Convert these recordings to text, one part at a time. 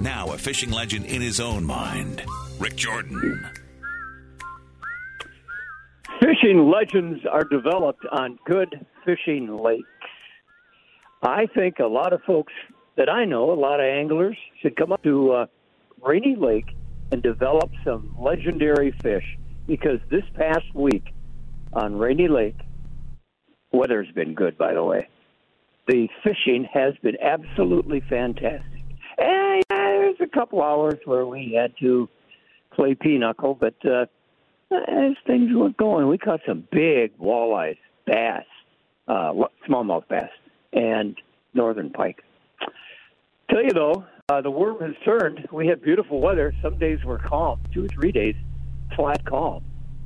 Now a fishing legend in his own mind, Rik Jordan. Fishing legends are developed on good fishing lakes. I think a lot of folks that I know, a lot of anglers, should come up to uh, Rainy Lake and develop some legendary fish because this past week on Rainy Lake, weather's been good, by the way. The fishing has been absolutely fantastic. There's a couple hours where we had to play pinochle, but uh, as things were going, we caught some big walleyes, bass, uh, smallmouth bass, and northern pike. Tell you though, uh, the worm has turned. We had beautiful weather. Some days were calm, two or three days, flat calm.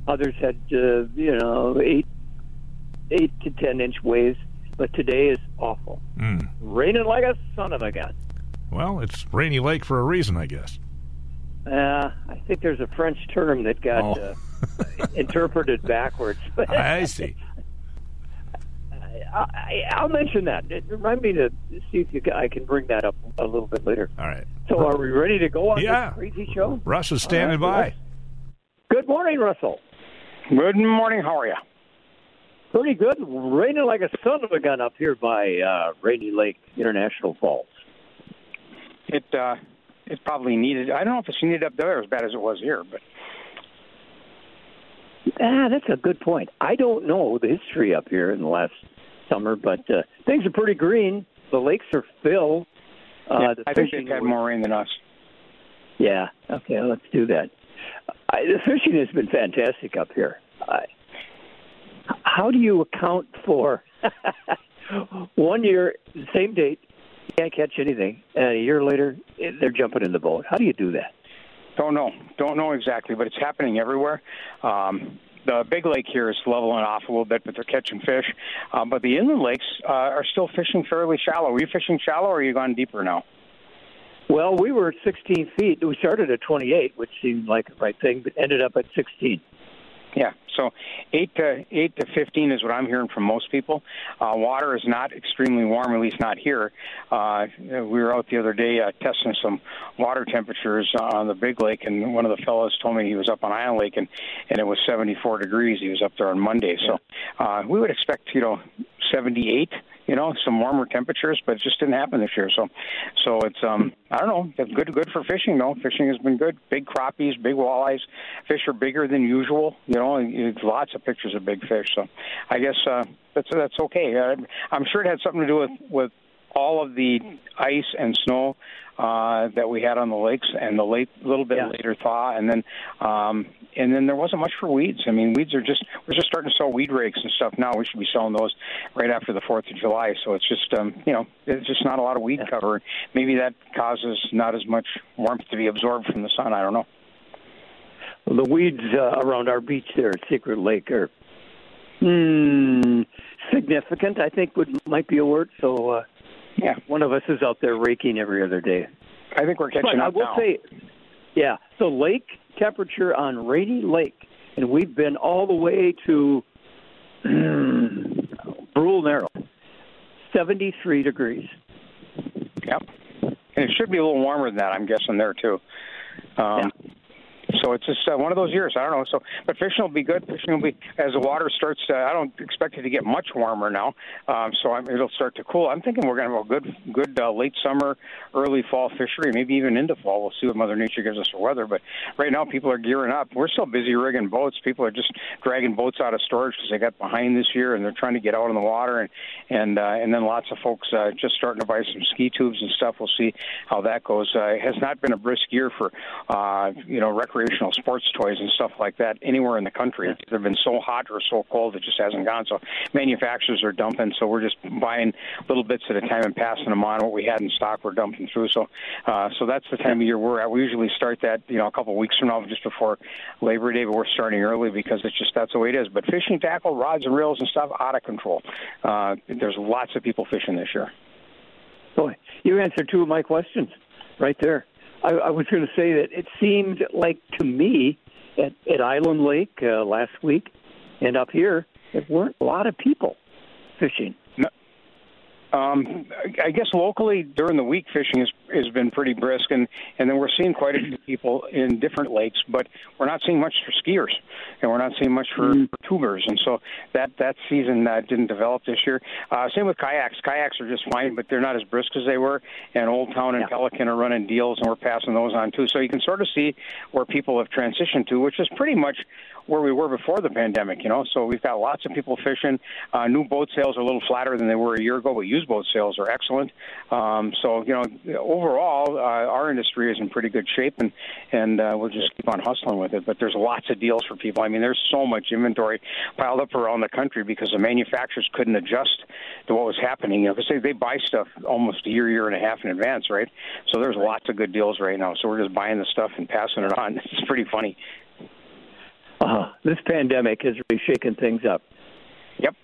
Others had, uh, you know, eight, eight to ten inch waves. But today is awful. Mm. Raining like a son of a gun. Well, it's Rainy Lake for a reason, I guess. Uh, I think there's a French term that got Oh. uh, interpreted backwards. I see. I, I'll mention that. It, remind me to see if you I can bring that up a little bit later. All right. So, are we ready to go on Yeah. this crazy show? Russ is standing All right, by. Good morning, Russell. Good morning. How are you? Pretty good. Raining like a son of a gun up here by uh, Rainy Lake International Falls. It uh, it's probably needed. I don't know if it's needed up there as bad as it was here, but Ah, that's a good point. I don't know the history up here in the last summer, but uh, things are pretty green. The lakes are filled. Uh, yeah, the I think they've had more rain than us. Yeah. Okay, let's do that. I, the fishing has been fantastic up here. I, how do you account for one year, same date, can't catch anything, and a year later they're jumping in the boat? How do you do that? Don't know. Don't know exactly, but it's happening everywhere. Um, the big lake here is leveling off a little bit, but they're catching fish. Um, but the inland lakes uh, are still fishing fairly shallow. Are you fishing shallow, or are you gone deeper now? Well, we were at 16 feet. We started at 28, which seemed like the right thing, but ended up at 16. Yeah, so eight to eight to fifteen is what I'm hearing from most people. Uh, water is not extremely warm, at least not here. Uh, we were out the other day uh, testing some water temperatures on the big lake, and one of the fellows told me he was up on Island Lake, and and it was 74 degrees. He was up there on Monday, so uh, we would expect you know 78 you know, some warmer temperatures, but it just didn't happen this year. So, so it's um, I don't know, it's good, good for fishing though. Fishing has been good. Big crappies, big walleyes. Fish are bigger than usual. You know, lots of pictures of big fish. So, I guess uh, that's that's okay. I'm sure it had something to do with with all of the ice and snow uh, that we had on the lakes, and the late little bit Yeah. later thaw, and then um, and then there wasn't much for weeds. I mean, weeds are just we're just starting to sell weed rakes and stuff now. We should be selling those right after the Fourth of July. So it's just um, you know it's just not a lot of weed cover. Maybe that causes not as much warmth to be absorbed from the sun. I don't know. The weeds uh, around our beach there at Secret Lake are hmm, significant. I think would might be a word. So uh, Yeah, one of us is out there raking every other day. I think we're catching But I will now. say, yeah. So lake temperature on Rainy Lake, and we've been all the way to Brule Narrow, seventy-three degrees. Yep. And it should be a little warmer than that, I'm guessing there too. Um, So it's just uh, one of those years. I don't know. So, but fishing will be good. Fishing will be as the water starts. To, I don't expect it to get much warmer now. Um, so I'm, it'll start to cool. I'm thinking we're going to have a good, good uh, late summer, early fall fishery, maybe even into fall. We'll see what Mother Nature gives us for weather. But right now, people are gearing up. We're still busy rigging boats. People are just dragging boats out of storage because they got behind this year and they're trying to get out in the water. And and uh, and then lots of folks uh, just starting to buy some ski tubes and stuff. We'll see how that goes. Uh, it has not been a brisk year for uh, you know recreational sports toys and stuff like that anywhere in the country. Either been so hot or so cold it just hasn't gone. So manufacturers are dumping. So we're just buying little bits at a time and passing them on. What we had in stock, we're dumping through. So uh, so that's the time of year we're at. We usually start that you know a couple of weeks from now, just before Labor Day, but we're starting early because it's just that's the way it is. But fishing tackle, rods and reels and stuff out of control. Uh, there's lots of people fishing this year. Boy, you answered two of my questions right there. I, I was going to say that it seemed like to me at, at Island Lake uh, last week and up here, there weren't a lot of people fishing. Um, I guess locally during the week fishing has has been pretty brisk, and and then we're seeing quite a few people in different lakes, but we're not seeing much for skiers, and we're not seeing much for, Mm. for tubers, and so that that season uh, didn't develop this year. Uh, same with kayaks. Kayaks are just fine, but they're not as brisk as they were. And Old Town and Yeah. Pelican are running deals, and we're passing those on too. So you can sort of see where people have transitioned to, which is pretty much where we were before the pandemic, you know. So we've got lots of people fishing. Uh, new boat sales are a little flatter than they were a year ago, but used boat sales are excellent. Um, so you know, overall, uh, our industry is in pretty good shape, and and uh, we'll just keep on hustling with it. But there's lots of deals for people. I mean, there's so much inventory piled up around the country because the manufacturers couldn't adjust to what was happening. You know, because they they buy stuff almost a year, year and a half in advance, right? So there's lots of good deals right now. So we're just buying the stuff and passing it on. It's pretty funny. Uh, this pandemic has really shaken things up. Yep.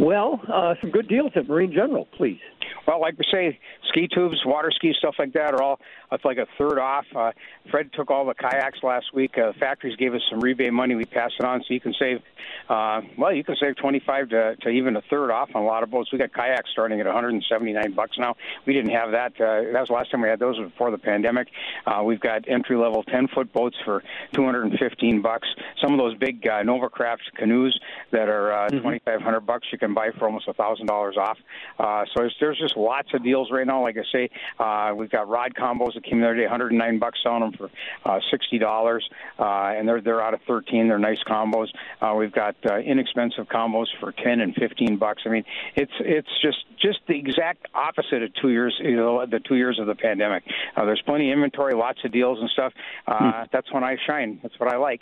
Well, uh, some good deals at Marine General, please. Well, like we say, ski tubes, water skis, stuff like that are all it's like a third off. Uh, Fred took all the kayaks last week. Uh, factories gave us some rebate money. We passed it on, so you can save. Uh, well, you can save twenty-five to, to even a third off on a lot of boats. We got kayaks starting at one hundred and seventy-nine bucks now. We didn't have that. Uh, that was the last time we had those before the pandemic. Uh, we've got entry-level ten-foot boats for two hundred and fifteen bucks. Some of those big uh, Novacraft canoes that are uh, Mhm. twenty-five hundred bucks, you can buy for almost a thousand dollars off. Uh, so there's, there's just lots of deals right now. Like I say, uh, we've got rod combos that came the other day, 109 bucks selling them for uh, sixty dollars, uh, and they're they're out of 13. They're nice combos. Uh, we've got uh, inexpensive combos for 10 and 15 bucks. I mean, it's it's just just the exact opposite of two years, you know, the two years of the pandemic. Uh, there's plenty of inventory, lots of deals and stuff. Uh, That's when I shine. That's what I like.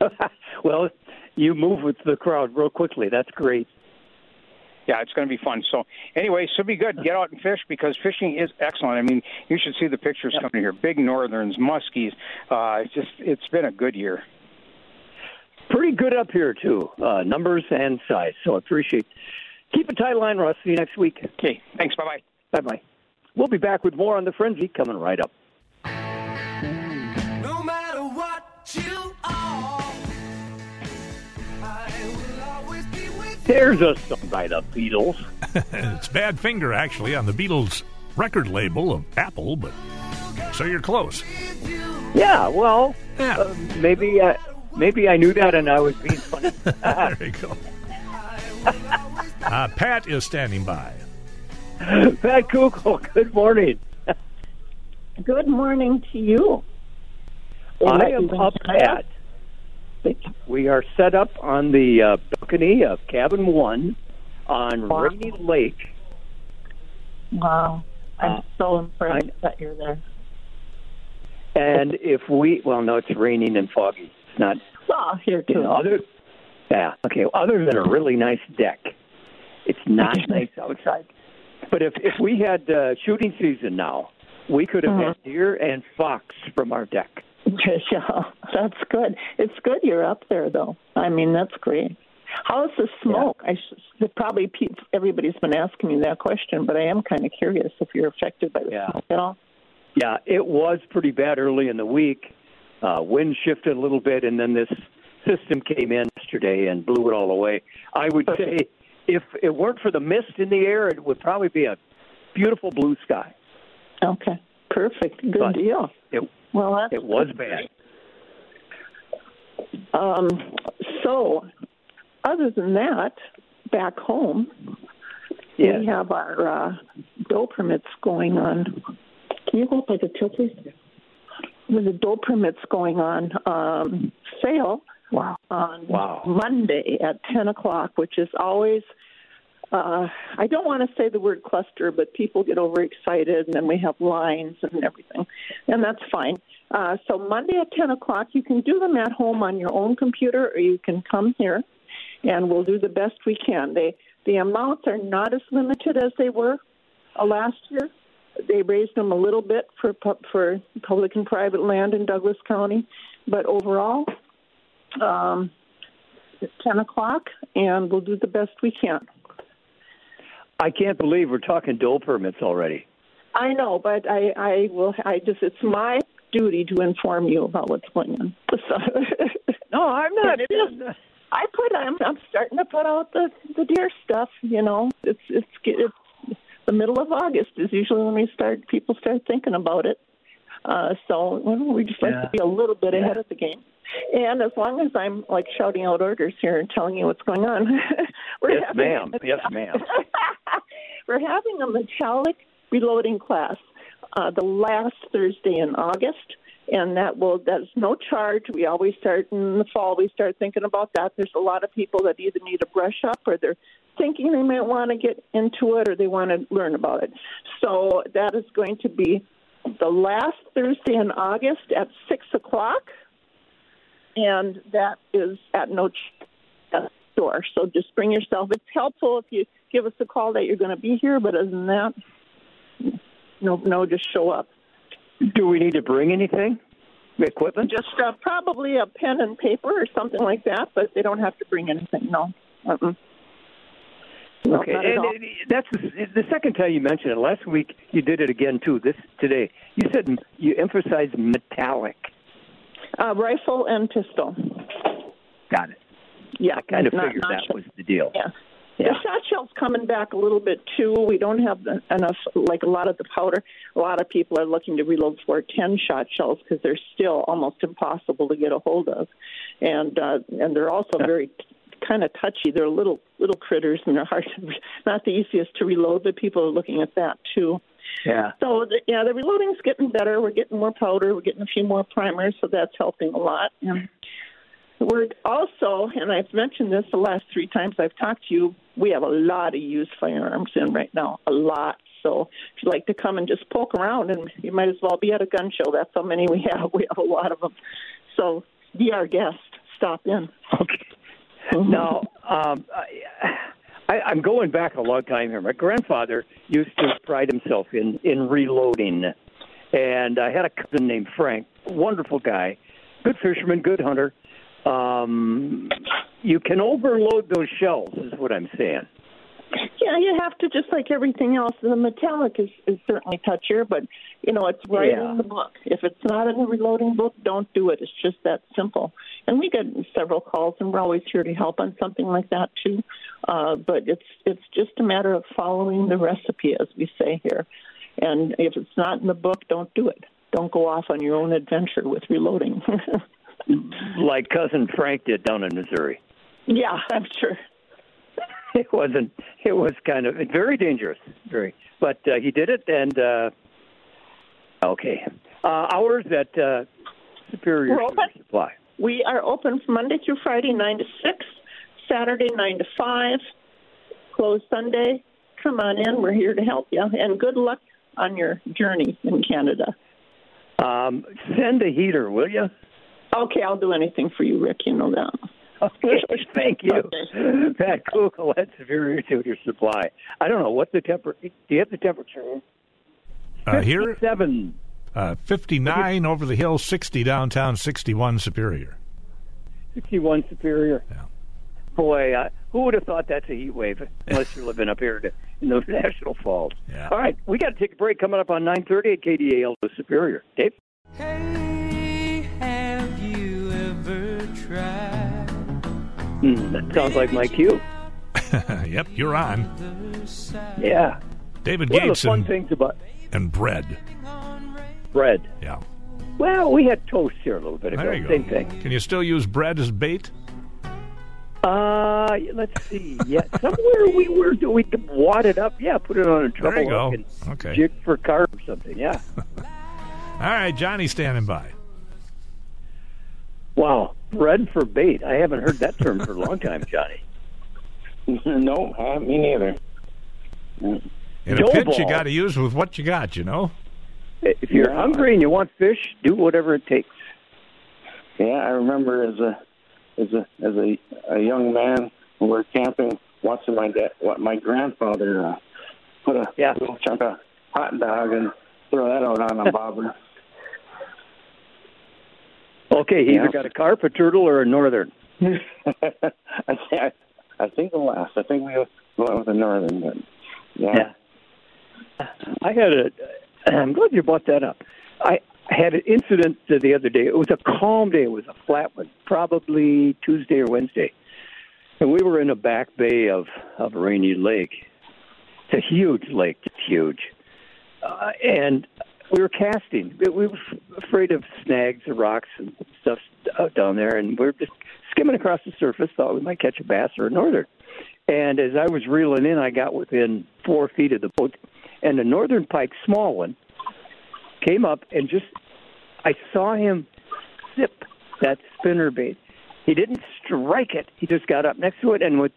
well, you move with the crowd real quickly. That's great. yeah, it's going to be fun. So anyway, should be good. Get out and fish because fishing is excellent. I mean, you should see the pictures Yep. coming here. Big northerns, muskies. Uh, it's just it's been a good year. Pretty good up here too, uh, numbers and size. So I appreciate. Keep a tight line, Russ. See you next week. Okay, thanks. Bye bye. Bye bye. We'll be back with more on the frenzy coming right up. There's a song by the Beatles. it's Badfinger, actually, on the Beatles record label of Apple, but so you're close. Yeah, well, Yeah. uh, maybe uh, maybe I knew that and I was being funny. there you go. Uh, Pat is standing by. Pat Kugel, good morning. Good morning to you. We'll I am you up inside. We are set up on the uh, balcony of cabin one on Wow. Rainy Lake. Wow. I'm Uh, so impressed I- that you're there. And if we, well, no, it's raining and foggy. It's not, Well, here you too. know, other, yeah, okay. Other than a really nice deck, it's not nice outside. But if if we had uh, shooting season now, we could have had deer and fox from our deck. yeah, that's good. It's good you're up there, though. I mean, that's great. How's the smoke? I sh- probably everybody's been asking me that question, but I am kind of curious if you're affected by the Yeah. smoke at all. Yeah, it was pretty bad early in the week. Uh, wind shifted a little bit, and then this system came in yesterday and blew it all away. I would say if it weren't for the mist in the air, it would probably be a beautiful blue sky. Okay, perfect. Good But deal. It Well, that's it was bad. Um, so, other than that, back home, Yes. we have our uh, doe permits going on. Can you go up by the till, please? With the doe permits going on um, sale Wow. on Wow. Monday at 10 o'clock, which is always, uh, I don't want to say the word cluster, but people get overexcited and then we have lines and everything, and that's fine. Uh, so Monday at 10 o'clock, you can do them at home on your own computer or you can come here and we'll do the best we can. They, the amounts are not as limited as they were uh, last year. They raised them a little bit for for public and private land in Douglas County, but overall, um, it's 10 o'clock, and we'll do the best we can. I can't believe we're talking dole permits already. I know, but I, I will. I just it's my duty to inform you about what's going on. So, No, I'm not. It is- I put I'm I'm starting to put out the the deer stuff. You know, it's it's it's the middle of August is usually when we start people start thinking about it. Uh, so well, we just like Yeah. to be a little bit ahead of the game. And as long as I'm like shouting out orders here and telling you what's going on, we're Yes, having ma'am. Yes, ma'am. we're having a metallic reloading class uh, the last Thursday in August, and that will that's no charge. We always start in the fall. We start thinking about that. There's a lot of people that either need a brush up or they're thinking they might want to get into it or they want to learn about it. So that is going to be the last Thursday in August at six o'clock, and that is at no ch- store. So just bring yourself. It's helpful if you give us a call that you're going to be here, but other than that, no, no, just show up. Do we need to bring anything? Equipment? Just uh, probably a pen and paper or something like that, but they don't have to bring anything. No. Uh-uh. No, Okay, and that's the, the second time you mentioned it. Last week you did it again too. This today you said you emphasized metallic. Uh, rifle and pistol. Got it. Yeah, I kind of not- figured not that was the deal. Yeah. Yeah. The shot shell's coming back a little bit too. We don't have enough, like a lot of the powder. A lot of people are looking to reload for 10 shot shells because they're still almost impossible to get a hold of, and uh, and they're also very kind of touchy. They're little little critters and they're hard, to, not the easiest to reload. But people are looking at that too. Yeah. So the, yeah, the reloading's getting better. We're getting more powder. We're getting a few more primers, so that's helping a lot. And we're also, and I've mentioned this the last three times I've talked to you, we have a lot of used firearms in right now, a lot. So if you'd like to come and just poke around, and you might as well be at a gun show. That's how many we have. We have a lot of them. So be our guest. Stop in. Okay. Now, um, I, I, I'm going back a long time here. My grandfather used to pride himself in in reloading, and I had a cousin named Frank, wonderful guy, good fisherman, good hunter. Um, you can overload those shells, is what I'm saying. Yeah, you have to just like everything else. The metallic is, is certainly touchier, but you know it's right Yeah. in the book. If it's not in the reloading book, don't do it. It's just that simple. And we get several calls, and we're always here to help on something like that too. Uh, but it's it's just a matter of following the recipe, as we say here. And if it's not in the book, don't do it. Don't go off on your own adventure with reloading. Like cousin Frank did down in Missouri. yeah, I'm sure. It wasn't. It was kind of very dangerous, very. But uh, he did it, and uh, okay. Uh, hours at uh, Superior. Supply. We are open from Monday through Friday, 9 to 6, Saturday, 9 to 5, closed Sunday. Come on in. We're here to help you. And good luck on your journey in Canada. Um, send a heater, will you? Okay, I'll do anything for you, Rik. You know that. Okay, thank you. Okay. Pat Kugel at Superior Shooter Supply. I don't know what the temper. Do you have the temperature? Uh, here, seven. uh, 59 over the hill, 60 downtown, 61 Superior. 61 Superior. Yeah. Boy, uh, who would have thought that's a heat wave unless you're living up here to, in the National Falls. Yeah. All right, we got to take a break coming up on 9:30 at KDAL to Superior. Dave. Hmm, that sounds like my cue. yep, you're on. Yeah. David One of Gates the fun and, things about and bread. bread. Yeah. Well, we had toast here a little bit ago. There you go. Same thing. Can you still use bread as bait? Uh, let's see. Yeah, somewhere we were we wad it up. Yeah, put it on a There you go. and Okay. jig for carp or something. Yeah. All right, Johnny's standing by. Wow, bread for bait. I haven't heard that term for a long time, Johnny. no, uh, me neither. In a Dough pinch, you got to use with what you got, you know? If you're Yeah. hungry and you want fish, do whatever it takes. Yeah, I remember as a as a as a, a young man when we were camping, watching my dad, what my grandfather uh, put a Yeah. little chunk of hot dog and throw that out on a bobber. Okay, he either got a carp, a turtle, or a northern. I think I, think the last. I think we went with the northern, but yeah. I had a. I'm glad you brought that up. I had an incident the other day. It was a calm day. It was a flat one, probably Tuesday or Wednesday. and we were in a back bay of of Rainy Lake. It's a huge lake. It's huge, uh, and we were casting. We were afraid of snags and rocks and stuff out down there, and we were just skimming across the surface. Thought we might catch a bass or a northern. And as I was reeling in, I got within four feet of the boat, and the northern pike, small one, came up and just I saw him sip that spinner bait. He didn't strike it. He just got up next to it and went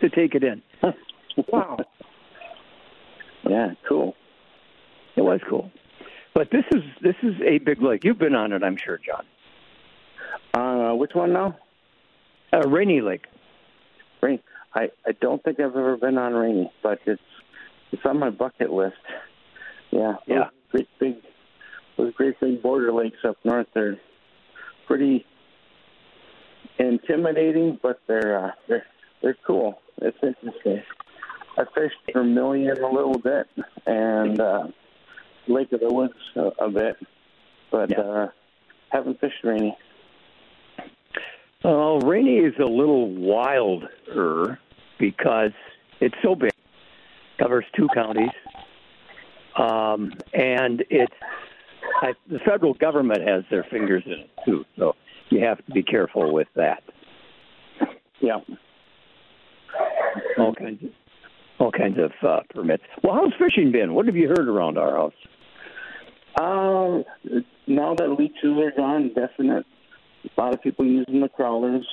to take it in. wow. Yeah, cool. It was cool. But this is this is a big lake. You've been on it, I'm sure, John. Uh, which one now? Uh, Rainy Lake. Rain. I I don't think I've ever been on Rainy, but it's it's on my bucket list. Yeah. Yeah. Those great big those great big border lakes up north. They're pretty intimidating, but they're uh, they're they're cool. It's interesting. I fished Vermilion a little bit and uh, Lake of the Woods a, a bit, but Yeah. uh, haven't fished Rainy. Oh, Rainy is a little wilder because it's so big, covers two counties, um, and it's I, the federal government has their fingers in it too. So you have to be careful with that. Yeah. All kinds of all kinds of uh, permits. Well, how's fishing been? What have you heard around our house? Um, now that leeches are gone, definite. A lot of people using the crawlers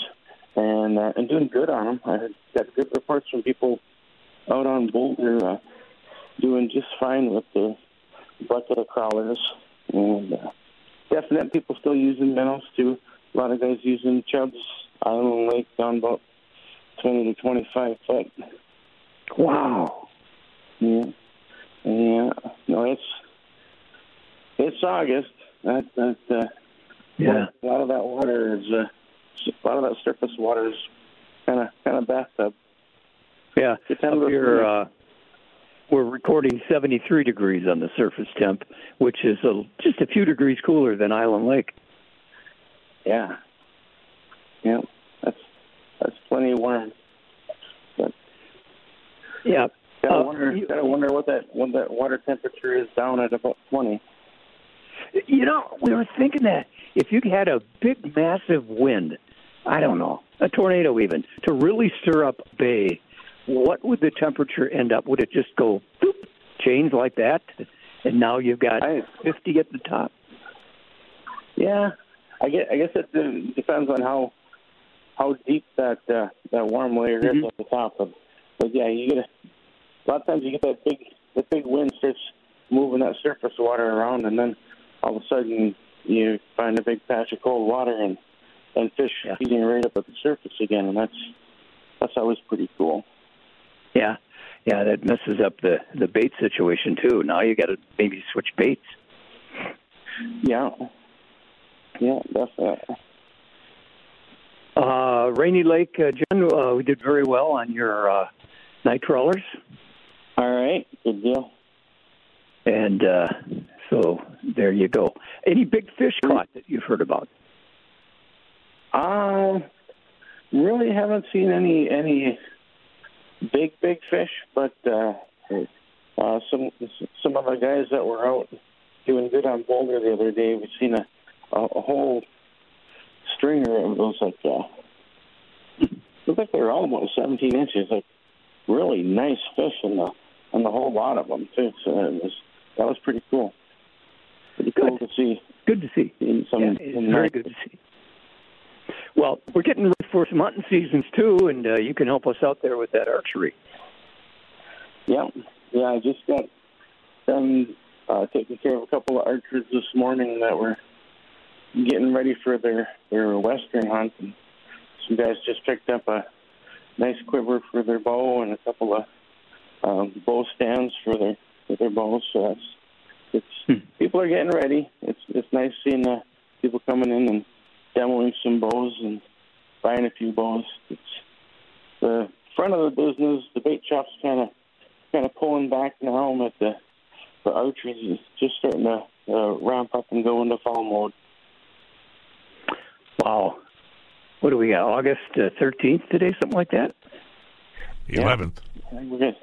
and uh, and doing good on them. I got good reports from people out on Boulder uh, doing just fine with the bucket of crawlers. And uh, definite people still using minnows too. A lot of guys using chubs. Island Lake down about twenty to twenty-five foot. Wow. Yeah, yeah. No, it's it's August. That that uh, Yeah. a lot of that water is uh, a lot of that surface water is kind of kind of bathtub. Yeah. September. Up here, uh, we're recording 73 degrees on the surface temp, which is a, just a few degrees cooler than Island Lake. Yeah, yeah. That's that's plenty warm. But, Yeah. Gotta Uh, wonder. you- gotta wonder what that what that water temperature is down at about twenty. You know, we were thinking that if you had a big, massive wind, I don't know, a tornado even, to really stir up bay, what would the temperature end up? Would it just go boop, change like that? And now you've got I- 50 at the top? Yeah, I guess I guess it uh, depends on how how deep that uh, that warm layer is Mhm. at the top. But, but yeah, you get a, a lot of times you get that big the big wind starts moving that surface water around, and then all of a sudden you find a big patch of cold water and and fish Yeah. feeding right up at the surface again, and that's that's always pretty cool. Yeah. Yeah, that messes up the, the bait situation, too. Now you got to maybe switch baits. Yeah, yeah, definitely. Uh, Rainy Lake, uh, Jen, uh, we did very well on your uh, nightcrawlers. All right, good deal. And uh, so there you go. Any big fish caught that you've heard about? Um, really haven't seen any any big big fish, but uh, uh, some some of the guys that were out doing good on Boulder the other day, we've seen a a, a whole stringer of those like uh, look like they were all about 17 inches, like really nice fish in the in the whole lot of them too. So it was that was pretty cool. Pretty cool Good. to see Good to see. in some yeah, it's in very good to see. Well, we're getting ready for some hunting seasons too, and uh, you can help us out there with that archery. Yeah, yeah. I just got done uh, taking care of a couple of archers this morning that were getting ready for their their western hunt. And some guys just picked up a nice quiver for their bow and a couple of um, bow stands for their for their bows. So that's it's Hmm. people are getting ready. It's it's nice seeing uh, people coming in and demoing some bows and buying a few bows. It's the front of the business. The bait shop's kind of kind of pulling back now. But the the archery is just starting to uh, ramp up and go into fall mode. Wow. what do we got? August uh, thirteenth today, something like that. Eleventh. We're good.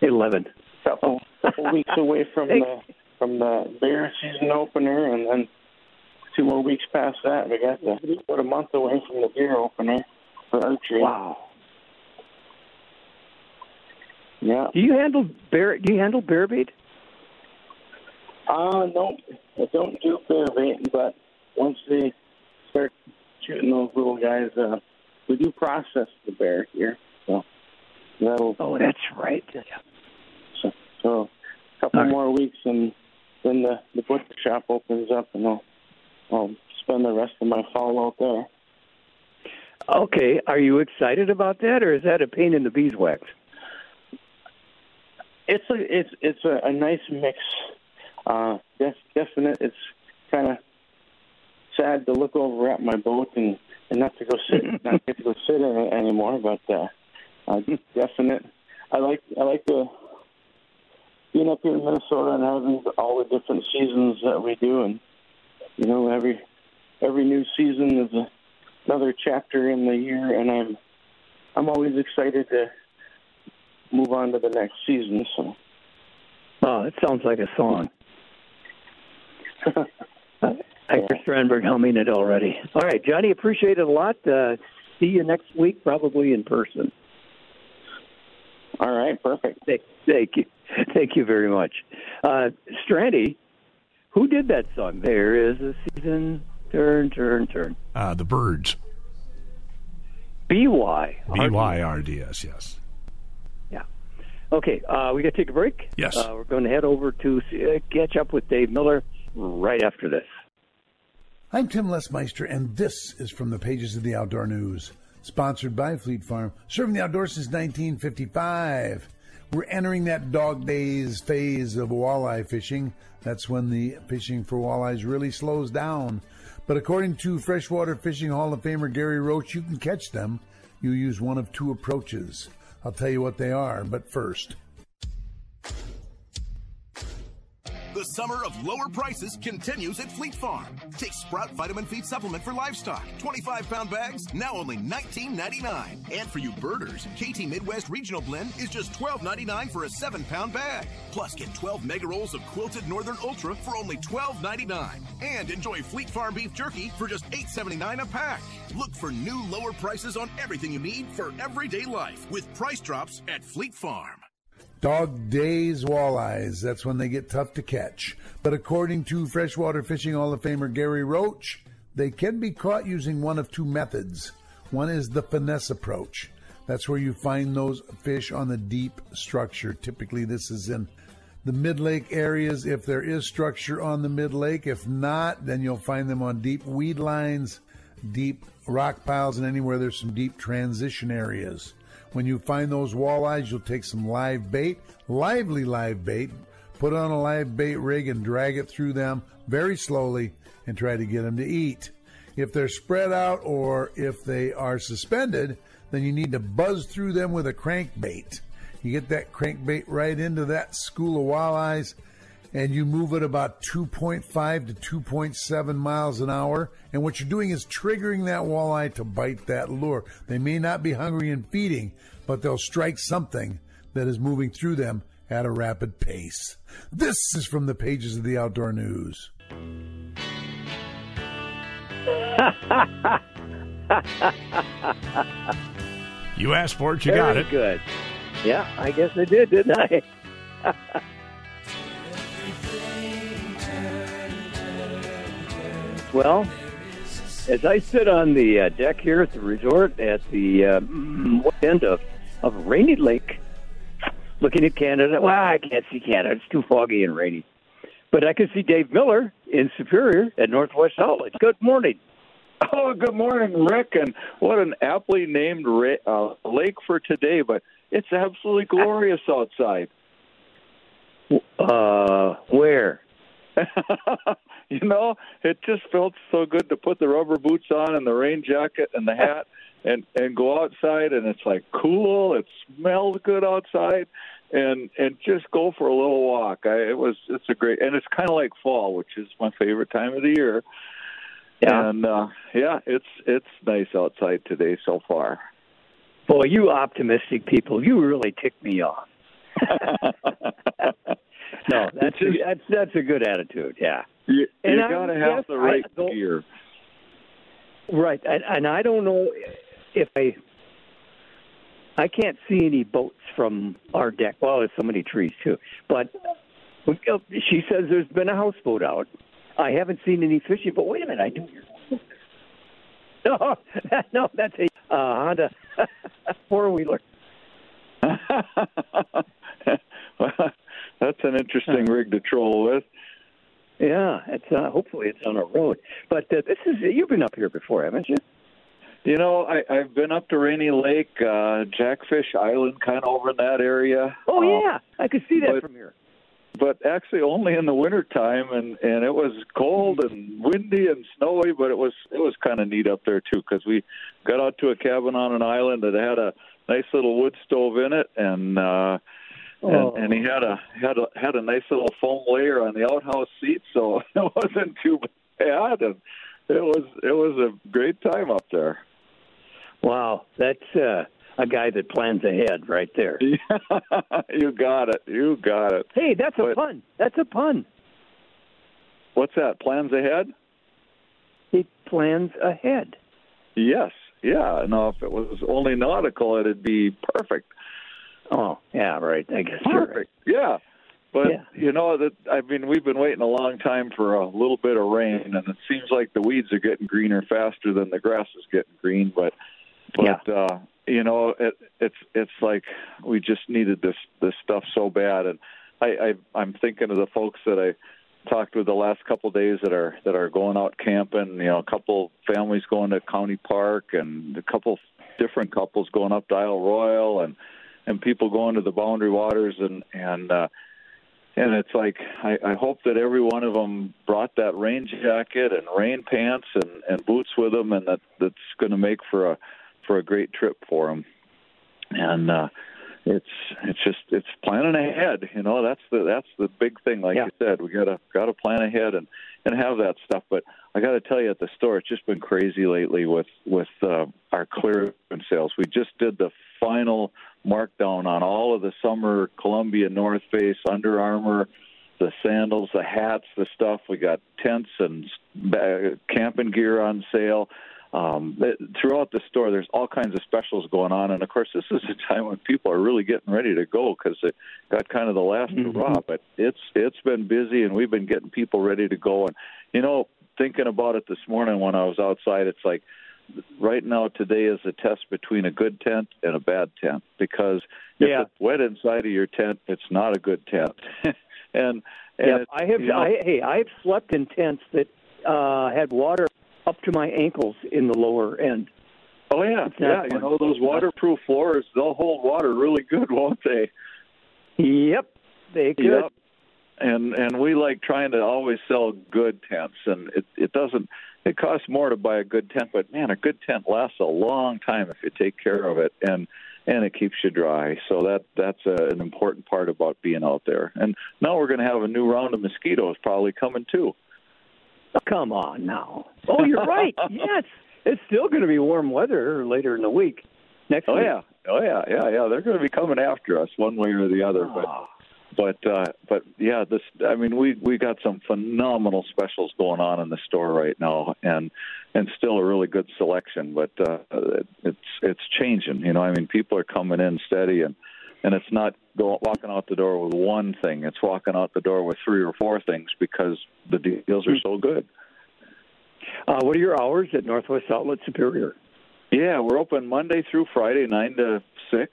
Eleven. Couple couple weeks away from Hey. the from the bear season opener, and then two more weeks past that. We got the about a month away from the deer opener for archery. Wow. Yeah. Do you handle bear? Do you handle bear bait? Uh, no, I don't do bear bait, but once they start shooting those little guys, uh, we do process the bear here. So that'll Oh, that's right. so, so a couple right. more weeks, and then the the butcher shop opens up, and I'll I'll spend the rest of my fall out there. Okay. Are you excited about that, or is that a pain in the beeswax? It's a it's it's a, a nice mix. Uh, def, definite. It's kind of sad to look over at my boat and, and not to go sit not get to go sit in it anymore. But uh, uh, definite. I like I like the being up here in Minnesota and having all the different seasons that we do, and you know every every new season is a, another chapter in the year, and I'm I'm always excited to move on to the next season. So. Oh, it sounds like a song. I hear Strandberg humming it already. All right, Johnny, appreciate it a lot. Uh, see you next week, probably in person. All right, perfect. Thank, thank you. Thank you very much. Uh, Strandy, who did that song? There is a season, turn, turn, turn. Uh, the Byrds. B-Y. B Y R D S. Yes. Yeah. Okay, uh, we got to take a break. Yes. Uh, we're going to head over to uh, catch up with Dave Miller right after this. I'm Tim Lesmeister, and this is from the pages of the Outdoor News, sponsored by Fleet Farm, serving the outdoors since 1955. We're entering that dog days phase of walleye fishing. That's when the fishing for walleyes really slows down. But according to Freshwater Fishing Hall of Famer Gary Roach, you can catch them. You use one of two approaches. I'll tell you what they are, but first. Summer of lower prices continues at Fleet Farm. Take Sprout Vitamin Feed Supplement for livestock. 25 pound bags, now only $19.99. And for you birders, Kaytee Midwest Regional Blend is just $12.99 for a 7 pound bag. Plus, get 12 mega rolls of quilted Northern Ultra for only $12.99. And enjoy Fleet Farm beef jerky for just $8.79 a pack. Look for new lower prices on everything you need for everyday life with price drops at Fleet Farm. Dog days walleyes, that's when they get tough to catch. But according to Freshwater Fishing Hall of Famer Gary Roach, they can be caught using one of two methods. One is the finesse approach. That's where you find those fish on the deep structure. Typically, this is in the mid lake areas if there is structure on the mid lake. If not, then you'll find them on deep weed lines, deep rock piles, and anywhere there's some deep transition areas. When you find those walleyes, you'll take some live bait, lively live bait, put on a live bait rig and drag it through them very slowly and try to get them to eat. If they're spread out or if they are suspended, then you need to buzz through them with a crankbait. You get that crankbait right into that school of walleyes and you move it about 2.5 to 2.7 miles an hour. And what you're doing is triggering that walleye to bite that lure. They may not be hungry and feeding, but they'll strike something that is moving through them at a rapid pace. This is from the pages of the Outdoor News. You asked for it, you Very got it. good. Yeah, I guess I did, didn't I? well, as I sit on the uh, deck here at the resort at the uh, end of, of Rainy Lake, looking at Canada. Well, I can't see Canada. It's too foggy and rainy. But I can see Dave Miller in Superior at Northwest Outlet. Good morning. Oh, good morning, Rik, and what an aptly named ra- uh, lake for today. But it's absolutely glorious outside. Uh, where? you know, it just felt so good to put the rubber boots on and the rain jacket and the hat and and go outside and it's like cool. It smells good outside, and and just go for a little walk. I, it was it's a great and it's kind of like fall, which is my favorite time of the year. Yeah. And uh, yeah, it's it's nice outside today so far. Boy, you optimistic people, you really tick me off. no, that's a, that's that's a good attitude. Yeah. You, And you got to have the right gear. Right, and, and I don't know if I I can't see any boats from our deck. Well, there's so many trees too, but she says there's been a houseboat out. I haven't seen any fishing, but wait a minute, I do hear. No, that, no, that's a uh, Honda four wheeler. That's an interesting rig to troll with. Yeah, it's uh, hopefully it's on a road. But uh, this is you've been up here before, haven't you? You know, I, I've been up to Rainy Lake, uh, Jackfish Island, kind of over in that area. Oh Uh, yeah, I could see that but- from here. but actually only in the winter time and and it was cold and windy and snowy but it was it was kind of neat up there too because we got out to a cabin on an island that had a nice little wood stove in it and uh Oh. and, and he had a had a had a nice little foam layer on the outhouse seat so it wasn't too bad and it was it was a great time up there Wow, that's uh, a guy that plans ahead right there. you got it you got it Hey, that's a But- pun. That's a pun. what's that plans ahead He plans ahead. Yes, yeah. No, if it was only nautical, it'd be perfect. Oh, yeah, right. I guess you're right. Perfect. Yeah. But Yeah. you know that I mean we've been waiting a long time for a little bit of rain, and it seems like the weeds are getting greener faster than the grass is getting green. But but uh, you know it, it's it's like we just needed this this stuff so bad, and I, I I'm thinking of the folks that I talked with the last couple of days that are that are going out camping. You know, a couple families going to County Park, and a couple different couples going up to Isle Royale, and and people going to the Boundary Waters, and and uh, and it's like I, I hope that every one of them brought that rain jacket and rain pants and and boots with them, and that that's going to make for a for a great trip for them. And uh, it's it's just it's planning ahead. You know, that's the that's the big thing. Like Yeah. you said, we gotta gotta plan ahead and and have that stuff. But I got to tell you, at the store, it's just been crazy lately with with uh, our clearance sales. We just did the final markdown on all of the summer Columbia North Face, Under Armour, the sandals, the hats, the stuff. We got tents and camping gear on sale. Um, throughout the store, there's all kinds of specials going on, and of course, this is a time when people are really getting ready to go because they got kind of the last hurrah. But it's it's been busy, and we've been getting people ready to go. And you know, thinking about it this morning when I was outside, it's like right now today is a test between a good tent and a bad tent because if Yeah. it's wet inside of your tent, it's not a good tent. and and Yeah, I have. you know, I, hey, I've slept in tents that uh, had water up to my ankles in the lower end. oh yeah, yeah. You know those waterproof floors, they'll hold water really good, won't they? Yep, they could. Yep. And and we like trying to always sell good tents, and it it doesn't. It costs more to buy a good tent, but man, a good tent lasts a long time if you take care of it, and and it keeps you dry. So that that's a, an important part about being out there. And now we're going to have a new round of mosquitoes probably coming too. Oh, come on now. Oh, you're right. yes, it's still going to be warm weather later in the week. Next Oh week. yeah, oh yeah, yeah, yeah. They're going to be coming after us one way or the other. But Ah. but uh, but yeah, this. I mean, we we got some phenomenal specials going on in the store right now, and and still a really good selection. But uh, it's it's changing. You know, I mean, people are coming in steady, and and it's not go, walking out the door with one thing. It's walking out the door with three or four things because the deals are so good. Uh, what are your hours at Northwest Outlet Superior? Yeah, we're open Monday through Friday, nine to six.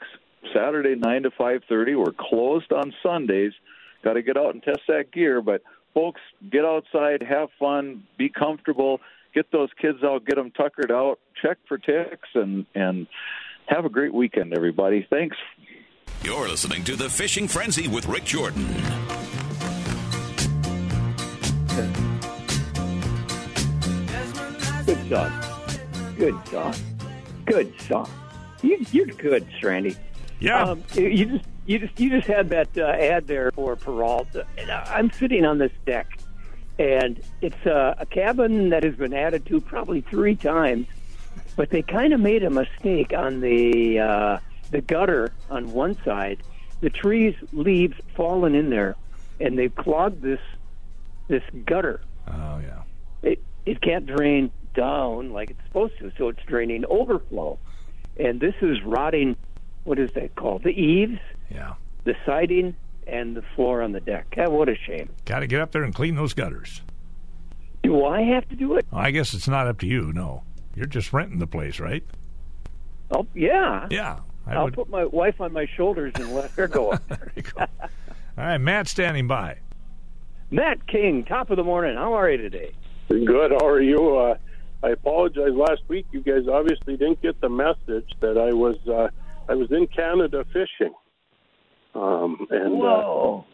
Saturday, nine to five thirty. We're closed on Sundays. Got to get out and test that gear, but folks, get outside, have fun, be comfortable, get those kids out, get them tuckered out, check for ticks, and and have a great weekend, everybody. Thanks. You're listening to the Fishing Frenzy with Rik Jordan. Good song. Good song. Good song. You, you're good, Strandy. Yeah. Um, you just you just you just had that uh, ad there for Peralta. And I- I'm sitting on this deck, and it's a, a cabin that has been added to probably three times, but they kind of made a mistake on the uh, the gutter on one side. The trees leaves fallen in there, and they've clogged this this gutter. Oh yeah. It it can't drain down like it's supposed to, so it's draining overflow, and this is rotting. What is that called? The eaves, Yeah. the siding, and the floor on the deck. Ah, what a shame. Got to get up there and clean those gutters. Do I have to do it? I guess it's not up to you. No, you're just renting the place, right? Oh yeah. Yeah. I I'll would. put my wife on my shoulders and let her go up there. There you go. All right, Matt, standing by. Matt King, top of the morning. How are you today? Good. How are you? Uh, I apologize. Last week, you guys obviously didn't get the message that I was uh, I was in Canada fishing, um, and uh, Whoa.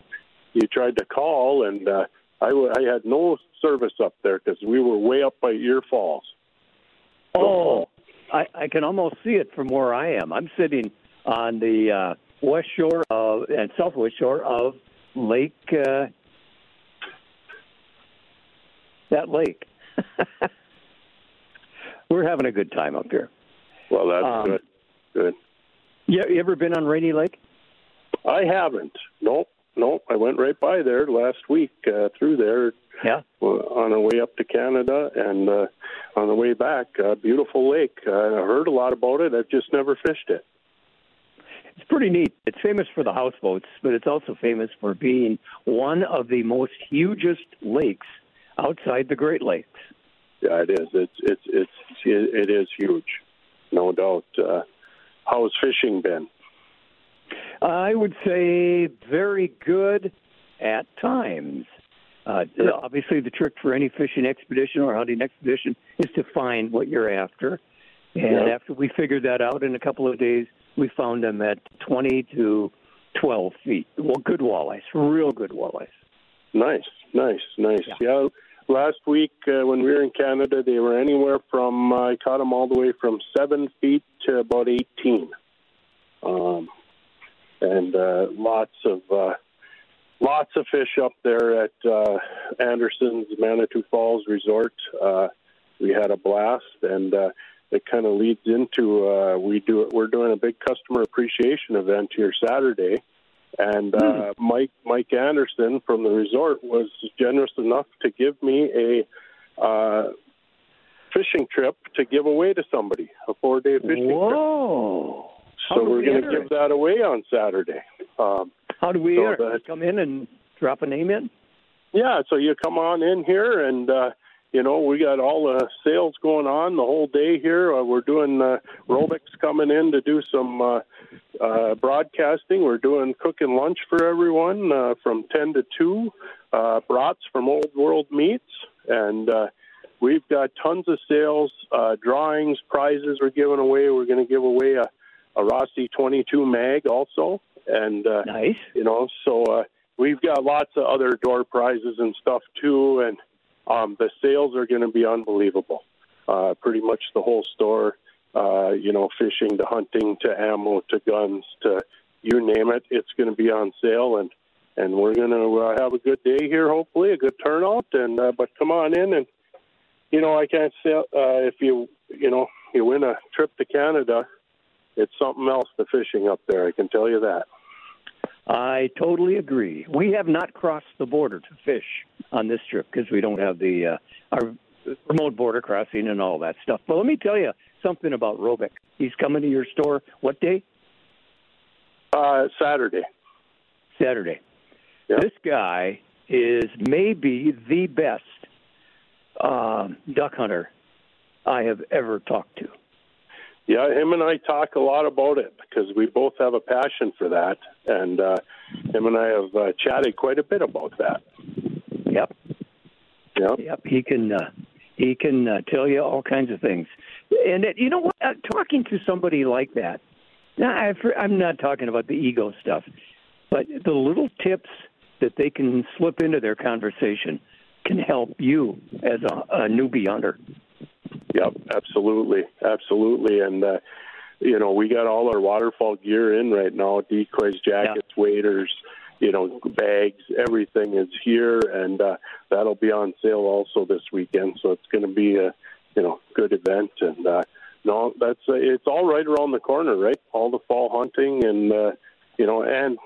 you tried to call, and uh, I, w- I had no service up there because we were way up by Ear Falls. Oh, I, I can almost see it from where I am. I'm sitting on the uh, west shore of and southwest shore of Lake. Uh, that lake. We're having a good time up here. Well, that's Um, good. Good. You, you ever been on Rainy Lake? I haven't. Nope. Nope. I went right by there last week uh, through there Yeah. on our way up to Canada and uh, on the way back. Uh, beautiful lake. Uh, I heard a lot about it. I've just never fished it. It's pretty neat. It's famous for the houseboats, but it's also famous for being one of the most hugest lakes outside the Great Lakes. Yeah, it is. It's it's it's it is huge, no doubt. Uh, how's fishing been? I would say very good at times. Uh, obviously, the trick for any fishing expedition or hunting expedition is to find what you're after. And Yeah. after we figured that out in a couple of days, we found them at 20 to 12 feet. Well, good walleyes, real good walleyes. Nice, nice, nice. Yeah. last week uh, when we were in Canada, they were anywhere from uh, I caught them all the way from seven feet to about eighteen, um, and uh, lots of uh, lots of fish up there at uh, Anderson's Manitou Falls Resort. Uh, we had a blast, and uh, it kind of leads into uh, we do we're doing a big customer appreciation event here Saturday. And uh, Mike Mike Anderson from the resort was generous enough to give me a uh, fishing trip to give away to somebody, a four day fishing Whoa. trip. How So we're going to give that away on Saturday. Um, How do we so that- Come in and drop a name in? yeah, so you come on in here, and uh, you know we got all the sales going on the whole day here. Uh, we're doing uh, Rolex coming in to do some uh, uh, broadcasting. We're doing cooking lunch for everyone uh, from ten to two. Uh, brats from Old World Meats, and uh, we've got tons of sales, uh, drawings, prizes we're giving away. We're going to give away a, a Rossi 22 mag also, and uh, nice. You know, so. Uh, we've got lots of other door prizes and stuff too, and um, the sales are going to be unbelievable. Uh, pretty much the whole store, uh, you know, fishing to hunting to ammo to guns to you name it, it's going to be on sale, and and we're going to uh, have a good day here. Hopefully, a good turnout. And uh, but come on in, and you know, I can't say uh, if you you know you win a trip to Canada, it's something else the fishing up there. I can tell you that. I totally agree. We have not crossed the border to fish on this trip because we don't have the uh, our remote border crossing and all that stuff. But let me tell you something about Robic. He's coming to your store. What day? Uh, Saturday. Saturday. This guy is maybe the best um, duck hunter I have ever talked to. Yeah, him and I talk a lot about it because we both have a passion for that, and uh, him and I have uh, chatted quite a bit about that. Yep. Yep. Yep. He can uh, he can uh, tell you all kinds of things. And it, you know what? Uh, talking to somebody like that. Now, I've, I'm not talking about the ego stuff, but the little tips that they can slip into their conversation can help you as a, a newbie hunter. Yep, absolutely, absolutely, and uh, you know we got all our waterfowl gear in right now: decoys, jackets, waders, you know, bags, everything is here, and uh, that'll be on sale also this weekend. So it's going to be a, you know, good event. And uh, no, that's uh, it's all right around the corner, right? All the fall hunting and uh, you know, and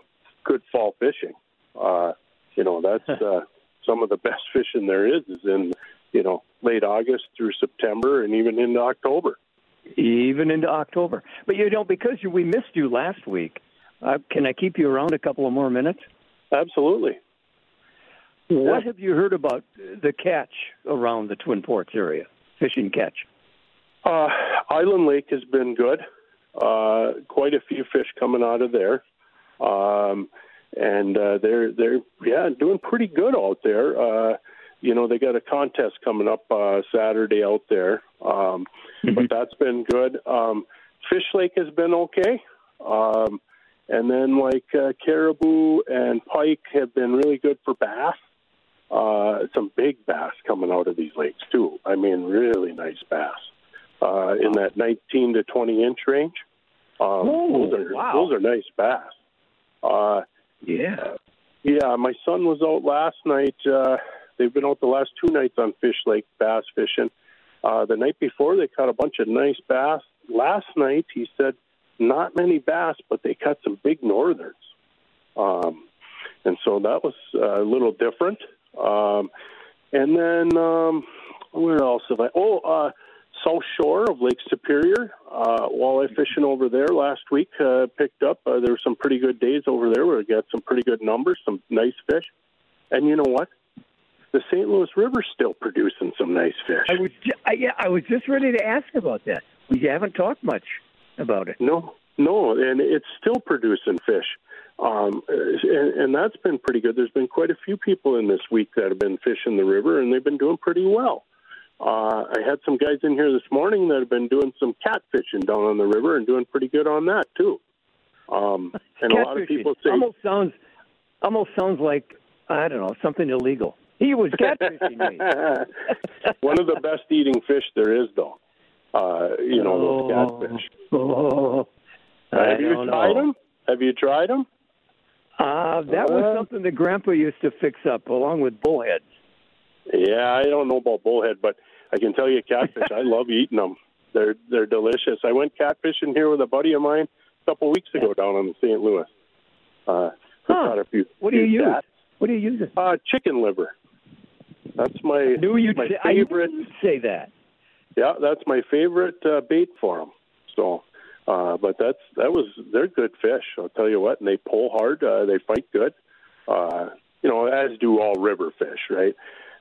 good fall fishing. Uh, you know, that's uh, some of the best fishing there is is in you know late August through September and even into October. even into October. But you know, because we missed you last week, uh, can I keep you around a couple of more minutes? Absolutely. What have you heard about the catch around the Twin Ports area? Fishing catch. Uh, Island Lake has been good. Uh, quite a few fish coming out of there, um, and uh, they're they're yeah doing pretty good out there. Uh, you know they got a contest coming up uh, Saturday out there, um, but that's been good. Um, Fish Lake has been okay, um, and then like uh, caribou and pike have been really good for bass. Uh, some big bass coming out of these lakes too. I mean, really nice bass uh, in that 19 to 20 inch range. Um, Oh, those are wow. those are nice bass. Uh, Yeah. yeah, my son was out last night. Uh, they've been out the last two nights on Fish Lake bass fishing. Uh, the night before, they caught a bunch of nice bass. Last night, he said not many bass, but they caught some big northerns. Um, and so that was a little different. Um, and then um, where else have I? Oh, uh, South Shore of Lake Superior. Uh, walleye fishing over there last week uh, picked up. Uh, there were some pretty good days over there where we got some pretty good numbers, some nice fish. And you know what? The St. Louis River's still producing some nice fish. I was I, yeah, I was just ready to ask about that. We haven't talked much about it. No, no, and it's still producing fish. Um, and, and that's been pretty good. There's been quite a few people in this week that have been fishing the river, and they've been doing pretty well. Uh, I had some guys in here this morning that have been doing some catfishing down on the river and doing pretty good on that too. Um, and a lot of people say, almost sounds almost sounds like I don't know something illegal. He was catfishing me. one of the best eating fish there is, though. Uh, you know those Oh. catfish. Oh, Have you tried know. them? Have you tried them? Uh, that was Uh, something that Grandpa used to fix up along with bullheads. Yeah, I don't know about bullhead, but I can tell you catfish. I love eating them. They're they're delicious. I went catfishing here with a buddy of mine a couple weeks ago down on the St. Louis. Uh, Huh. a few. What do you use? What do you use? Uh, chicken liver. That's my Knew you'd my say, favorite. say that. Yeah, that's my favorite uh, bait for them. So, uh, but that's that was they're good fish. I'll tell you what, and they pull hard. Uh, they fight good. Uh, you know, as do all river fish, right?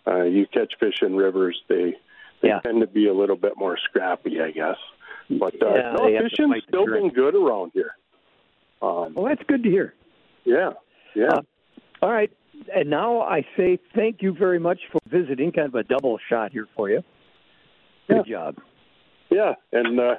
Uh, you catch fish in rivers, they they Yeah. tend to be a little bit more scrappy, I guess. But uh, Yeah, no, fishing's still been good around here. Um, Well, that's good to hear. yeah, yeah. Uh, all right. And now I say thank you very much for visiting. Kind of a double shot here for you. Good job. Yeah, and uh,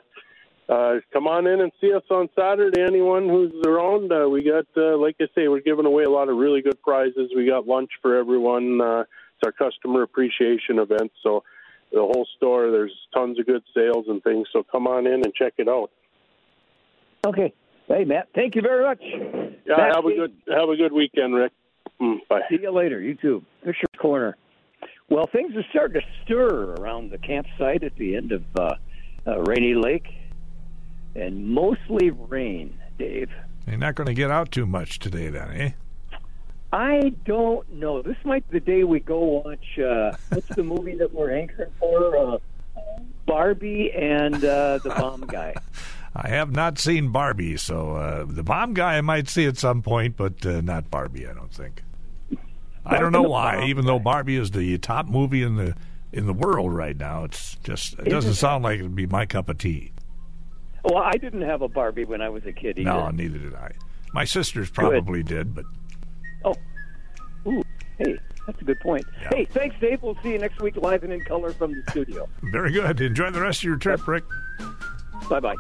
uh, come on in and see us on Saturday. Anyone who's around, uh, we got, uh, like I say, we're giving away a lot of really good prizes. We got lunch for everyone. Uh, it's our customer appreciation event, so the whole store there's tons of good sales and things. So come on in and check it out. Okay. Hey, Matt. Thank you very much. Yeah, Matt have a good have a good weekend, Rik. Mm, bye. See you later. You too. Fisher Corner. Well, things are starting to stir around the campsite at the end of uh, uh, Rainy Lake, and mostly rain. Dave, You're not going to get out too much today, then, eh? I don't know. This might be the day we go watch. Uh, what's the movie that we're anchoring for? Uh, Barbie and uh, the Bomb Guy. I have not seen Barbie, so uh, the bomb guy I might see at some point, but uh, not Barbie. I don't think. I don't know why. Even though Barbie is the top movie in the in the world right now, it's just it doesn't sound like it'd be my cup of tea. Well, I didn't have a Barbie when I was a kid either. No, neither did I. My sisters probably did, but Oh, ooh, hey, that's a good point. Yeah. Hey, thanks, Dave. We'll see you next week live and in color from the studio. very good. Enjoy the rest of your trip, Rik. Bye bye.